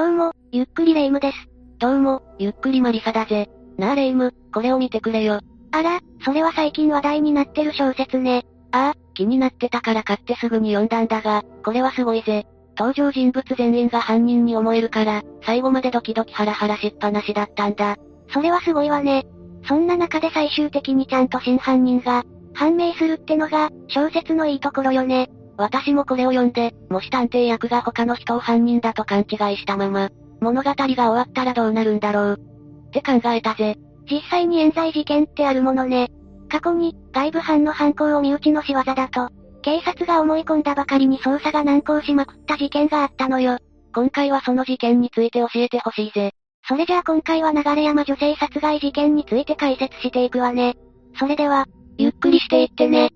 どうも、ゆっくりレ夢ムです。どうも、ゆっくりマリサだぜ。なあレ夢ム、これを見てくれよ。あら、それは最近話題になってる小説ね。ああ、気になってたから買ってすぐに読んだんだが、これはすごいぜ。登場人物全員が犯人に思えるから、最後までドキドキハラハラしっぱなしだったんだ。それはすごいわね。そんな中で最終的にちゃんと真犯人が、判明するってのが、小説のいいところよね。私もこれを読んで、もし探偵役が他の人を犯人だと勘違いしたまま、物語が終わったらどうなるんだろう。って考えたぜ。実際に冤罪事件ってあるものね。過去に、外部犯の犯行を身内の仕業だと、警察が思い込んだばかりに捜査が難航しまくった事件があったのよ。今回はその事件について教えてほしいぜ。それじゃあ今回は流山女性殺害事件について解説していくわね。それでは、ゆっくりしていってね。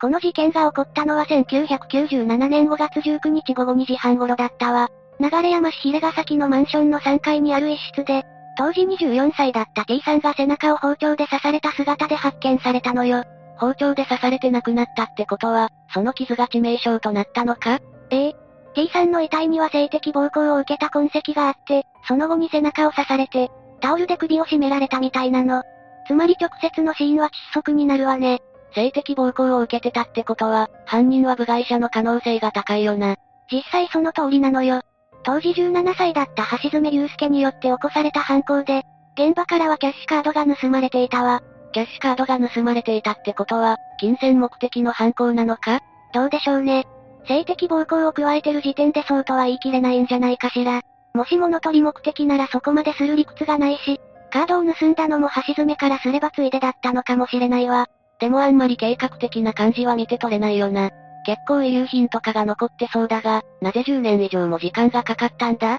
この事件が起こったのは1997年5月19日午後2時半頃だったわ。流山市平ヶ崎のマンションの3階にある一室で、当時24歳だった T さんが背中を包丁で刺された姿で発見されたのよ。包丁で刺されて亡くなったってことは、その傷が致命傷となったのか？ええ。T さんの遺体には性的暴行を受けた痕跡があって、その後に背中を刺されて、タオルで首を絞められたみたいなの。つまり直接の死因は窒息になるわね。性的暴行を受けてたってことは、犯人は部外者の可能性が高いよな。実際その通りなのよ。当時17歳だった橋爪祐介によって起こされた犯行で、現場からはキャッシュカードが盗まれていたわ。キャッシュカードが盗まれていたってことは、金銭目的の犯行なのか？どうでしょうね。性的暴行を加えてる時点でそうとは言い切れないんじゃないかしら。もし物取り目的ならそこまでする理屈がないし、カードを盗んだのも橋爪からすればついでだったのかもしれないわ。でもあんまり計画的な感じは見て取れないよな。結構遺留品とかが残ってそうだが、なぜ10年以上も時間がかかったんだ？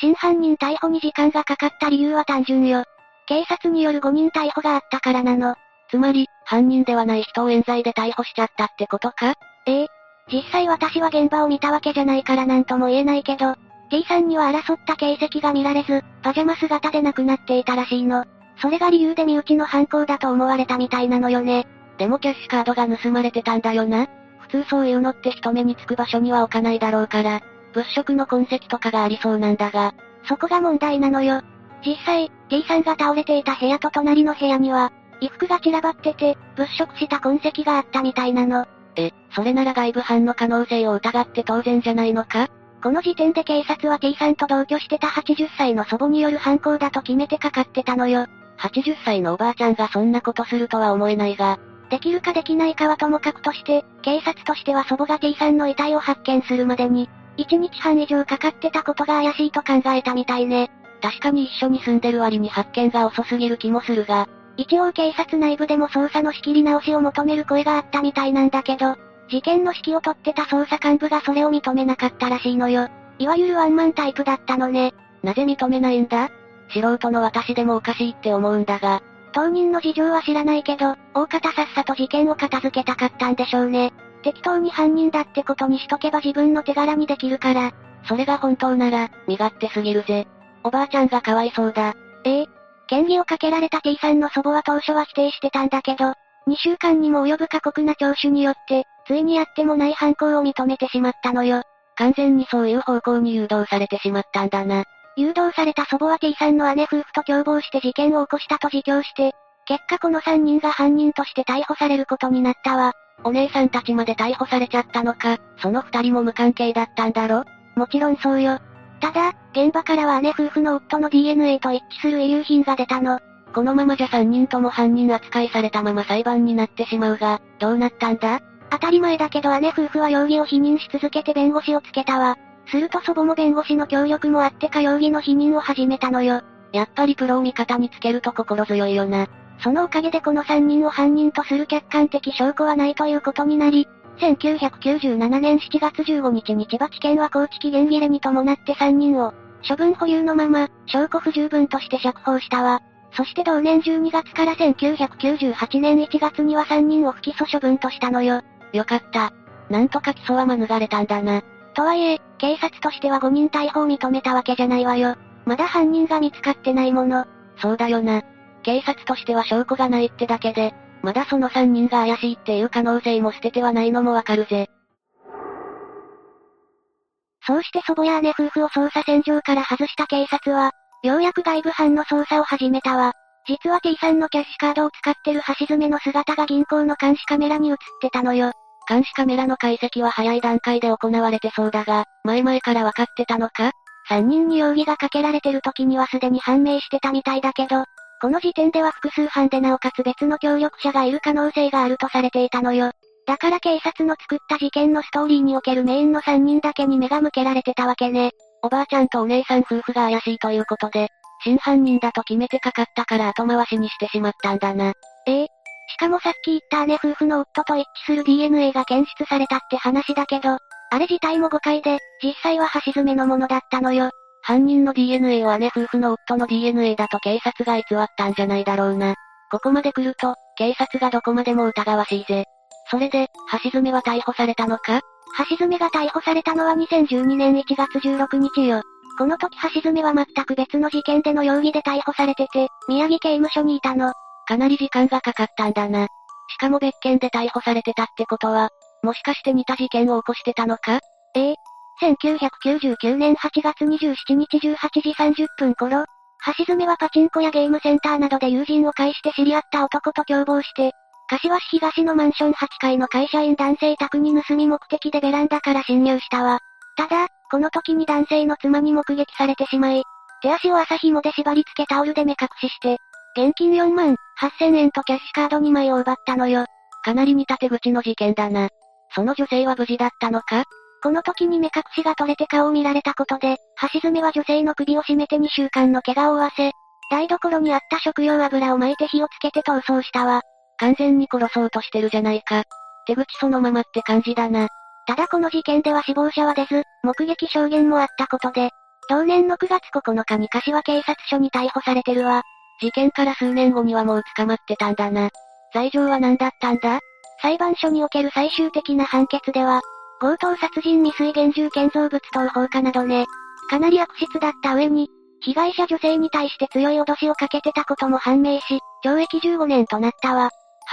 真犯人逮捕に時間がかかった理由は単純よ。警察による5人逮捕があったからなの。つまり、犯人ではない人を冤罪で逮捕しちゃったってことか？ええ。実際私は現場を見たわけじゃないからなんとも言えないけど、T さんには争った形跡が見られず、パジャマ姿で亡くなっていたらしいの。それが理由で身内の犯行だと思われたみたいなのよね。でもキャッシュカードが盗まれてたんだよな。普通そういうのって人目につく場所には置かないだろうから、物色の痕跡とかがありそうなんだが。そこが問題なのよ。実際、T さんが倒れていた部屋と隣の部屋には、衣服が散らばってて、物色した痕跡があったみたいなの。え、それなら外部犯の可能性を疑って当然じゃないのか？この時点で警察は T さんと同居してた80歳の祖母による犯行だと決めてかかってたのよ。80歳のおばあちゃんがそんなことするとは思えないが、できるかできないかはともかくとして、警察としては祖母が T さんの遺体を発見するまでに、1日半以上かかってたことが怪しいと考えたみたいね。確かに一緒に住んでる割に発見が遅すぎる気もするが、一応警察内部でも捜査の仕切り直しを求める声があったみたいなんだけど、事件の指揮を取ってた捜査幹部がそれを認めなかったらしいのよ。いわゆるワンマンタイプだったのね。なぜ認めないんだ？素人の私でもおかしいって思うんだが。当人の事情は知らないけど、大方さっさと事件を片付けたかったんでしょうね。適当に犯人だってことにしとけば自分の手柄にできるから。それが本当なら、身勝手すぎるぜ。おばあちゃんがかわいそうだ。ええ。嫌疑をかけられた T さんの祖母は当初は否定してたんだけど、2週間にも及ぶ過酷な聴取によって、ついにやってもない犯行を認めてしまったのよ。完全にそういう方向に誘導されてしまったんだな。誘導された祖母は T さんの姉夫婦と共謀して事件を起こしたと自供して、結果この3人が犯人として逮捕されることになったわ。お姉さんたちまで逮捕されちゃったのか、その2人も無関係だったんだろ？もちろんそうよ。ただ、現場からは姉夫婦の夫の DNA と一致する遺留品が出たの。このままじゃ3人とも犯人扱いされたまま裁判になってしまうが、どうなったんだ？当たり前だけど姉夫婦は容疑を否認し続けて弁護士をつけたわ。すると祖母も弁護士の協力もあってか容疑の否認を始めたのよ。やっぱりプロを味方につけると心強いよな。そのおかげでこの3人を犯人とする客観的証拠はないということになり、1997年7月15日に千葉地検は高知期限切れに伴って3人を、処分保留のまま、証拠不十分として釈放したわ。そして同年12月から1998年1月には3人を不起訴処分としたのよ。よかった。なんとか起訴は免れたんだな。とはいえ、警察としては5人逮捕を認めたわけじゃないわよ。まだ犯人が見つかってないもの。そうだよな。警察としては証拠がないってだけで、まだその3人が怪しいっていう可能性も捨ててはないのもわかるぜ。そうして祖母や姉夫婦を捜査線上から外した警察は、ようやく外部班の捜査を始めたわ。実は T さんのキャッシュカードを使ってる橋爪の姿が銀行の監視カメラに映ってたのよ。監視カメラの解析は早い段階で行われてそうだが、前々から分かってたのか？3人に容疑がかけられてる時にはすでに判明してたみたいだけど、この時点では複数犯でなおかつ別の協力者がいる可能性があるとされていたのよ。だから警察の作った事件のストーリーにおけるメインの3人だけに目が向けられてたわけね。おばあちゃんとお姉さん夫婦が怪しいということで、真犯人だと決めてかかったから後回しにしてしまったんだな。ええ。しかもさっき言った姉夫婦の夫と一致する DNA が検出されたって話だけど、あれ自体も誤解で、実際は橋爪のものだったのよ。犯人の DNA を姉夫婦の夫の DNA だと警察が偽ったんじゃないだろうな。ここまで来ると、警察がどこまでも疑わしいぜ。それで、橋爪は逮捕されたのか？橋爪が逮捕されたのは2012年1月16日よ。この時橋爪は全く別の事件での容疑で逮捕されてて、宮城刑務所にいたの。かなり時間がかかったんだな。しかも別件で逮捕されてたってことは、もしかして似た事件を起こしてたのか？ええ。1999年8月27日18時30分頃、橋爪はパチンコやゲームセンターなどで友人を介して知り合った男と共謀して、柏市東のマンション8階の会社員男性宅に盗み目的でベランダから侵入したわ。ただ、この時に男性の妻に目撃されてしまい、手足を朝紐で縛り付けタオルで目隠しして、現金4万8000円とキャッシュカード2枚を奪ったのよ。かなり似た手口の事件だな。その女性は無事だったのか？この時に目隠しが取れて顔を見られたことで、橋爪は女性の首を絞めて2週間の怪我を負わせ、台所にあった食用油を巻いて火をつけて逃走したわ。完全に殺そうとしてるじゃないか。手口そのままって感じだな。ただこの事件では死亡者は出ず、目撃証言もあったことで、同年の9月9日に柏警察署に逮捕されてるわ。事件から数年後にはもう捕まってたんだな。罪状は何だったんだ？裁判所における最終的な判決では、強盗殺人未遂現住建造物等放火などね。かなり悪質だった上に、被害者女性に対して強い脅しをかけてたことも判明し、懲役15年となったわ。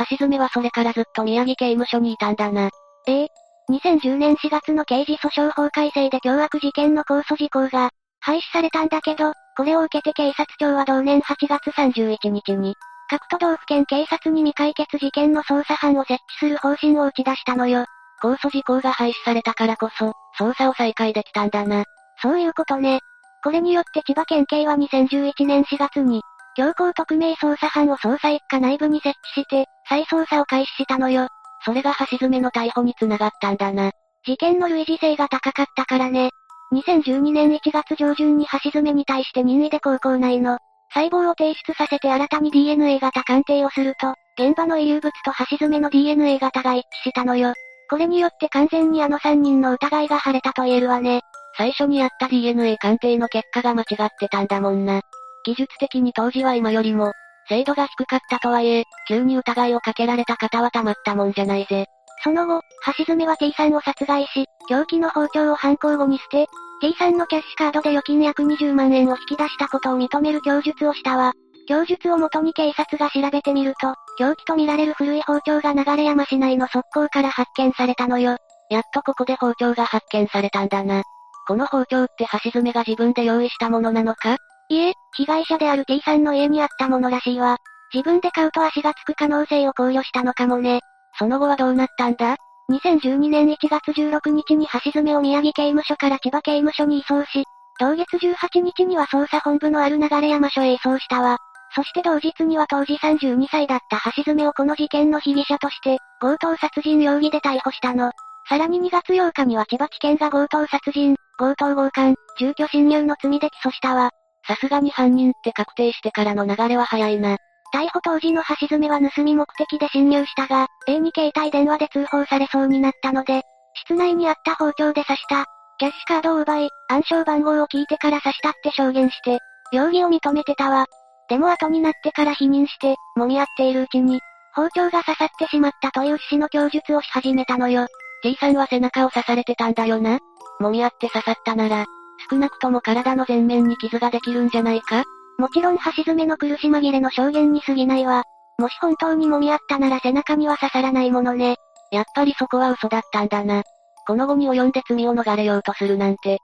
橋爪はそれからずっと宮城刑務所にいたんだな。ええ。2010年4月の刑事訴訟法改正で凶悪事件の控訴事項が、廃止されたんだけど、これを受けて警察庁は同年8月31日に、各都道府県警察に未解決事件の捜査班を設置する方針を打ち出したのよ。控訴事項が廃止されたからこそ、捜査を再開できたんだな。そういうことね。これによって千葉県警は2011年4月に、強行特命捜査班を捜査一課内部に設置して、再捜査を開始したのよ。それが橋爪の逮捕につながったんだな。事件の類似性が高かったからね。2012年1月上旬に橋爪に対して任意で高校内の細胞を提出させて新たに DNA 型鑑定をすると、現場の遺留物と橋爪の DNA 型が一致したのよ。これによって完全にあの3人の疑いが晴れたと言えるわね。最初にやった DNA 鑑定の結果が間違ってたんだもんな。技術的に当時は今よりも、精度が低かったとはいえ、急に疑いをかけられた方はたまったもんじゃないぜ。その後、橋爪は T さんを殺害し、凶器の包丁を犯行後に捨て、T さんのキャッシュカードで預金約20万円を引き出したことを認める供述をしたわ。供述をもとに警察が調べてみると、凶器とみられる古い包丁が流山市内の側溝から発見されたのよ。やっとここで包丁が発見されたんだな。この包丁って橋爪が自分で用意したものなのか？いえ、被害者である T さんの家にあったものらしいわ。自分で買うと足がつく可能性を考慮したのかもね。その後はどうなったんだ ?2012 年1月16日に橋爪を宮城刑務所から千葉刑務所に移送し、同月18日には捜査本部のある流山署へ移送したわ。そして同日には当時32歳だった橋爪をこの事件の被疑者として、強盗殺人容疑で逮捕したの。さらに2月8日には千葉地検が強盗殺人、強盗強姦、住居侵入の罪で起訴したわ。さすがに犯人って確定してからの流れは早いな。逮捕当時の橋爪は盗み目的で侵入したが、A に携帯電話で通報されそうになったので、室内にあった包丁で刺した。キャッシュカードを奪い、暗証番号を聞いてから刺したって証言して、容疑を認めてたわ。でも後になってから否認して、揉み合っているうちに、包丁が刺さってしまったという趣旨の供述をし始めたのよ。T さんは背中を刺されてたんだよな。揉み合って刺さったなら、少なくとも体の前面に傷ができるんじゃないか？もちろん橋爪の苦し紛れの証言に過ぎないわ。もし本当に揉み合ったなら背中には刺さらないものね。やっぱりそこは嘘だったんだな。この後に及んで罪を逃れようとするなんて、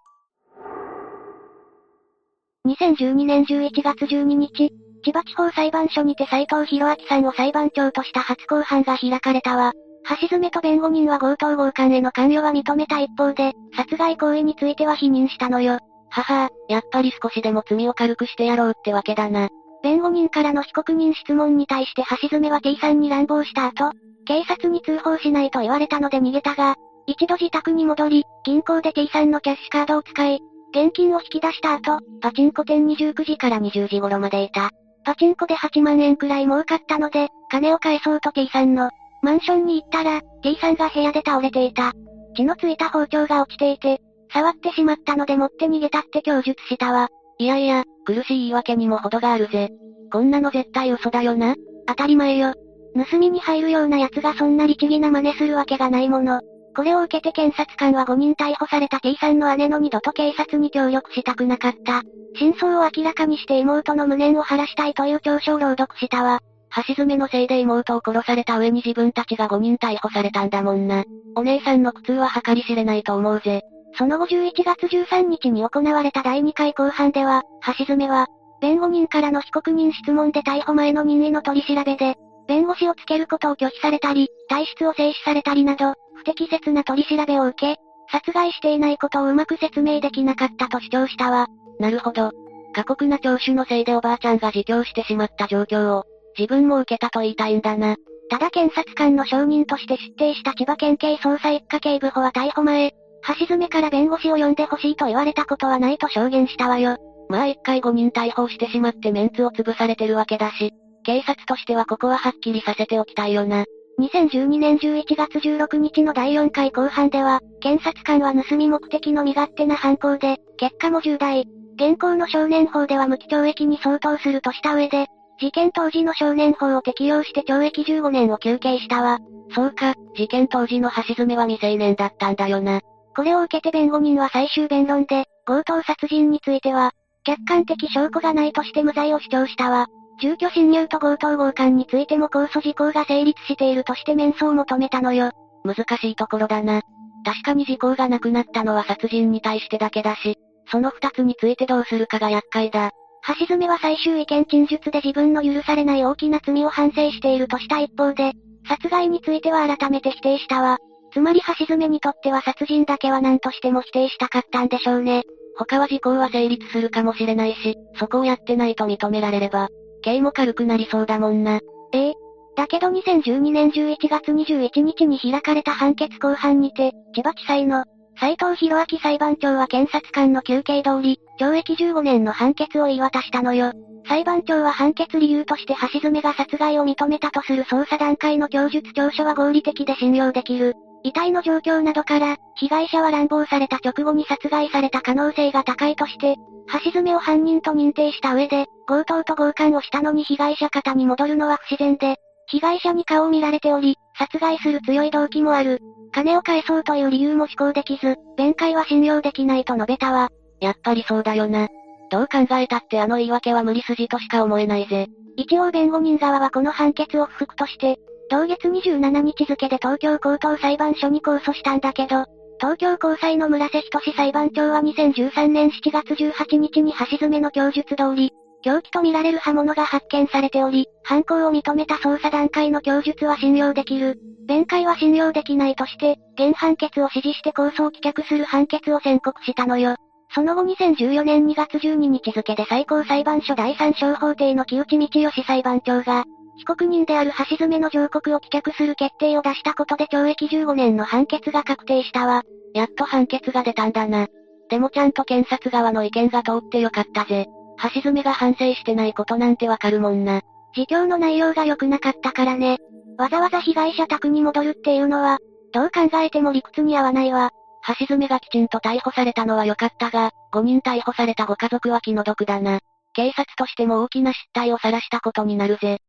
2012年11月12日、千葉地方裁判所にて斉藤博明さんを裁判長とした初公判が開かれたわ。橋爪と弁護人は強盗強姦への関与は認めた一方で、殺害行為については否認したのよ。ははやっぱり少しでも罪を軽くしてやろうってわけだな。弁護人からの被告人質問に対して橋爪は T さんに乱暴した後、警察に通報しないと言われたので逃げたが、一度自宅に戻り、銀行で T さんのキャッシュカードを使い、現金を引き出した後、パチンコ店に19時から20時頃までいた。パチンコで8万円くらい儲かったので、金を返そうと T さんのマンションに行ったら、T さんが部屋で倒れていた。血のついた包丁が落ちていて、触ってしまったので持って逃げたって供述したわ。いやいや、苦しい言い訳にも程があるぜ。こんなの絶対嘘だよな。当たり前よ。盗みに入るような奴がそんな律儀な真似するわけがないもの。これを受けて検察官は5人逮捕された T さんの姉の二度と警察に協力したくなかった。真相を明らかにして妹の無念を晴らしたいという調書を朗読したわ。橋爪のせいで妹を殺された上に自分たちが5人逮捕されたんだもんな。お姉さんの苦痛は計り知れないと思うぜ。その後11月13日に行われた第2回公判では、橋爪は、弁護人からの被告人質問で逮捕前の任意の取り調べで、弁護士をつけることを拒否されたり、体質を制止されたりなど、不適切な取り調べを受け、殺害していないことをうまく説明できなかったと主張したわ。なるほど。過酷な聴取のせいでおばあちゃんが自供してしまった状況を、自分も受けたと言いたいんだな。ただ検察官の証人として出廷した千葉県警捜査一課警部補は逮捕前、橋爪から弁護士を呼んでほしいと言われたことはないと証言したわよ。まあ一回5人逮捕してしまってメンツを潰されてるわけだし、警察としてはここははっきりさせておきたいよな。2012年11月16日の第4回公判では、検察官は盗み目的の身勝手な犯行で、結果も重大。現行の少年法では無期懲役に相当するとした上で、事件当時の少年法を適用して懲役15年を求刑したわ。そうか、事件当時の橋爪は未成年だったんだよな。これを受けて弁護人は最終弁論で、強盗殺人については、客観的証拠がないとして無罪を主張したわ。住居侵入と強盗強姦についても控訴事項が成立しているとして免訴を求めたのよ。難しいところだな。確かに時効がなくなったのは殺人に対してだけだし、その二つについてどうするかが厄介だ。橋爪は最終意見陳述で自分の許されない大きな罪を反省しているとした一方で、殺害については改めて否定したわ。つまり橋爪にとっては殺人だけは何としても否定したかったんでしょうね。他は時効は成立するかもしれないし、そこをやってないと認められれば、刑も軽くなりそうだもんな。ええ。だけど2012年11月21日に開かれた判決公判にて、千葉地裁の、斉藤博明裁判長は検察官の休憩通り、懲役15年の判決を言い渡したのよ。裁判長は判決理由として橋爪が殺害を認めたとする捜査段階の供述調書は合理的で信用できる。遺体の状況などから、被害者は乱暴された直後に殺害された可能性が高いとして、橋爪を犯人と認定した上で、強盗と強姦をしたのに被害者方に戻るのは不自然で、被害者に顔を見られており、殺害する強い動機もある。金を返そうという理由も思考できず、弁解は信用できないと述べたわ。やっぱりそうだよな。どう考えたってあの言い訳は無理筋としか思えないぜ。一応弁護人側はこの判決を不服として、同月27日付で東京高等裁判所に控訴したんだけど、東京高裁の村瀬仁裁判長は2013年7月18日に橋爪の供述通り、凶器とみられる刃物が発見されており、犯行を認めた捜査段階の供述は信用できる。弁解は信用できないとして、原判決を支持して控訴を棄却する判決を宣告したのよ。その後2014年2月12日付で最高裁判所第三小法廷の木内道義裁判長が、被告人である橋爪の上告を棄却する決定を出したことで懲役15年の判決が確定したわ。やっと判決が出たんだな。でもちゃんと検察側の意見が通ってよかったぜ。橋爪が反省してないことなんてわかるもんな。自供の内容が良くなかったからね。わざわざ被害者宅に戻るっていうのは、どう考えても理屈に合わないわ。橋爪がきちんと逮捕されたのは良かったが、5人逮捕されたご家族は気の毒だな。警察としても大きな失態を晒したことになるぜ。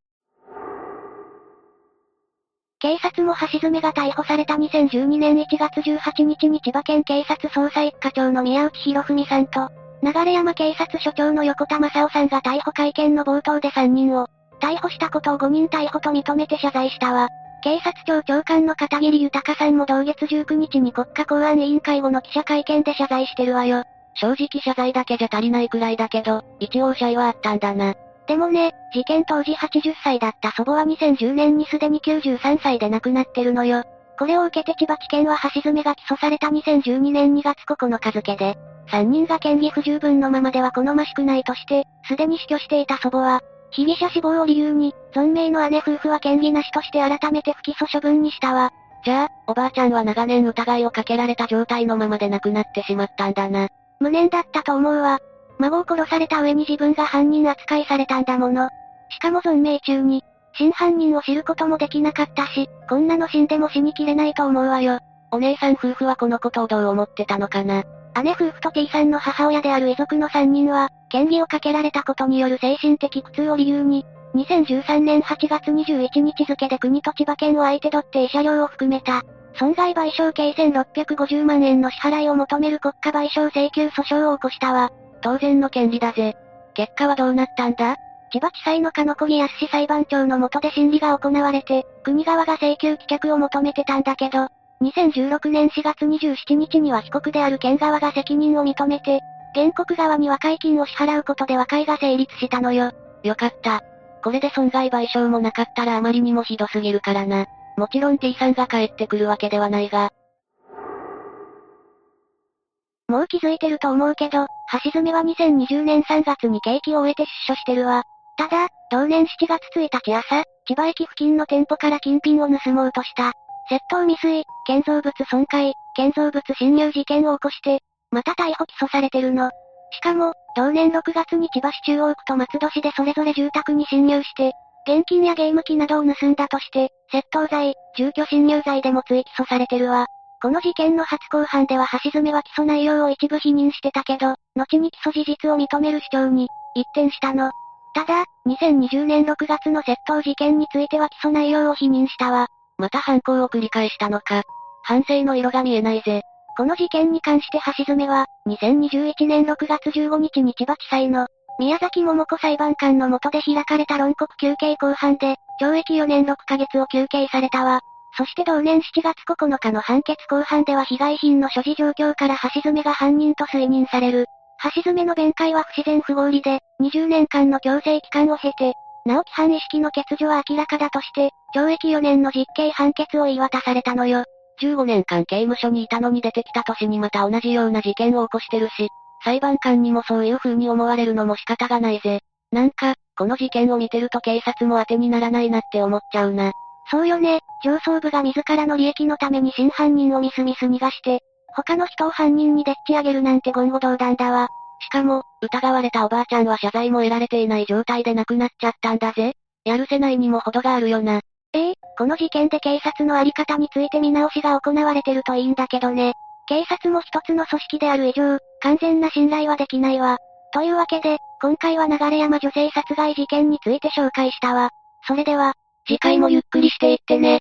警察も橋爪が逮捕された2012年1月18日に千葉県警察捜査一課長の宮内博文さんと、流山警察署長の横田正夫さんが逮捕会見の冒頭で3人を、逮捕したことを5人逮捕と認めて謝罪したわ。警察庁長官の片桐豊さんも同月19日に国家公安委員会後の記者会見で謝罪してるわよ。正直謝罪だけじゃ足りないくらいだけど、一応謝意はあったんだな。でもね、事件当時80歳だった祖母は2010年にすでに93歳で亡くなってるのよ。これを受けて千葉地検は橋爪が起訴された2012年2月9日付で、3人が嫌疑不十分のままでは好ましくないとして、すでに死去していた祖母は、被疑者死亡を理由に、存命の姉夫婦は嫌疑なしとして改めて不起訴処分にしたわ。じゃあ、おばあちゃんは長年疑いをかけられた状態のままで亡くなってしまったんだな。無念だったと思うわ。孫を殺された上に自分が犯人扱いされたんだもの。しかも存命中に、真犯人を知ることもできなかったし、こんなの死んでも死にきれないと思うわよ。お姉さん夫婦はこのことをどう思ってたのかな姉夫婦と T さんの母親である遺族の3人は、嫌疑をかけられたことによる精神的苦痛を理由に、2013年8月21日付で国と千葉県を相手取って慰謝料を含めた、損害賠償計1650万円の支払いを求める国家賠償請求訴訟を起こしたわ。当然の権利だぜ。結果はどうなったんだ？千葉地裁の鹿野小木康裁判長の下で審理が行われて、国側が請求棄却を求めてたんだけど、2016年4月27日には被告である県側が責任を認めて、原告側に和解金を支払うことで和解が成立したのよ。よかった。これで損害賠償もなかったらあまりにもひどすぎるからな。もちろん T さんが帰ってくるわけではないが。もう気づいてると思うけど、橋爪は2020年3月に刑期を終えて出所してるわ。ただ、同年7月1日朝、千葉駅付近の店舗から金品を盗もうとした。窃盗未遂、建造物損壊、建造物侵入事件を起こして、また逮捕起訴されてるの。しかも、同年6月に千葉市中央区と松戸市でそれぞれ住宅に侵入して、現金やゲーム機などを盗んだとして、窃盗罪、住居侵入罪でも追起訴されてるわ。この事件の初公判では橋爪は起訴内容を一部否認してたけど、後に起訴事実を認める主張に、一転したの。ただ、2020年6月の窃盗事件については起訴内容を否認したわ。また犯行を繰り返したのか。反省の色が見えないぜ。この事件に関して橋爪は、2021年6月15日に千葉地裁の、宮崎桃子裁判官の下で開かれた論告休刑公判で、懲役4年6ヶ月を求刑されたわ。そして同年7月9日の判決公判では被害品の所持状況から橋爪が犯人と推認される。橋爪の弁解は不自然不合理で、20年間の強制期間を経て、直樹犯意識の欠如は明らかだとして、懲役4年の実刑判決を言い渡されたのよ。15年間刑務所にいたのに出てきた年にまた同じような事件を起こしてるし、裁判官にもそういう風に思われるのも仕方がないぜ。なんか、この事件を見てると警察も当てにならないなって思っちゃうな。そうよね、上層部が自らの利益のために真犯人をミスミス逃がして、他の人を犯人にでっち上げるなんて言語道断だわ。しかも、疑われたおばあちゃんは謝罪も得られていない状態で亡くなっちゃったんだぜ。やるせないにも程があるよな。ええこの事件で警察のあり方について見直しが行われてるといいんだけどね。警察も一つの組織である以上、完全な信頼はできないわ。というわけで、今回は流山女性殺害事件について紹介したわ。それでは、次回もゆっくりしていってね。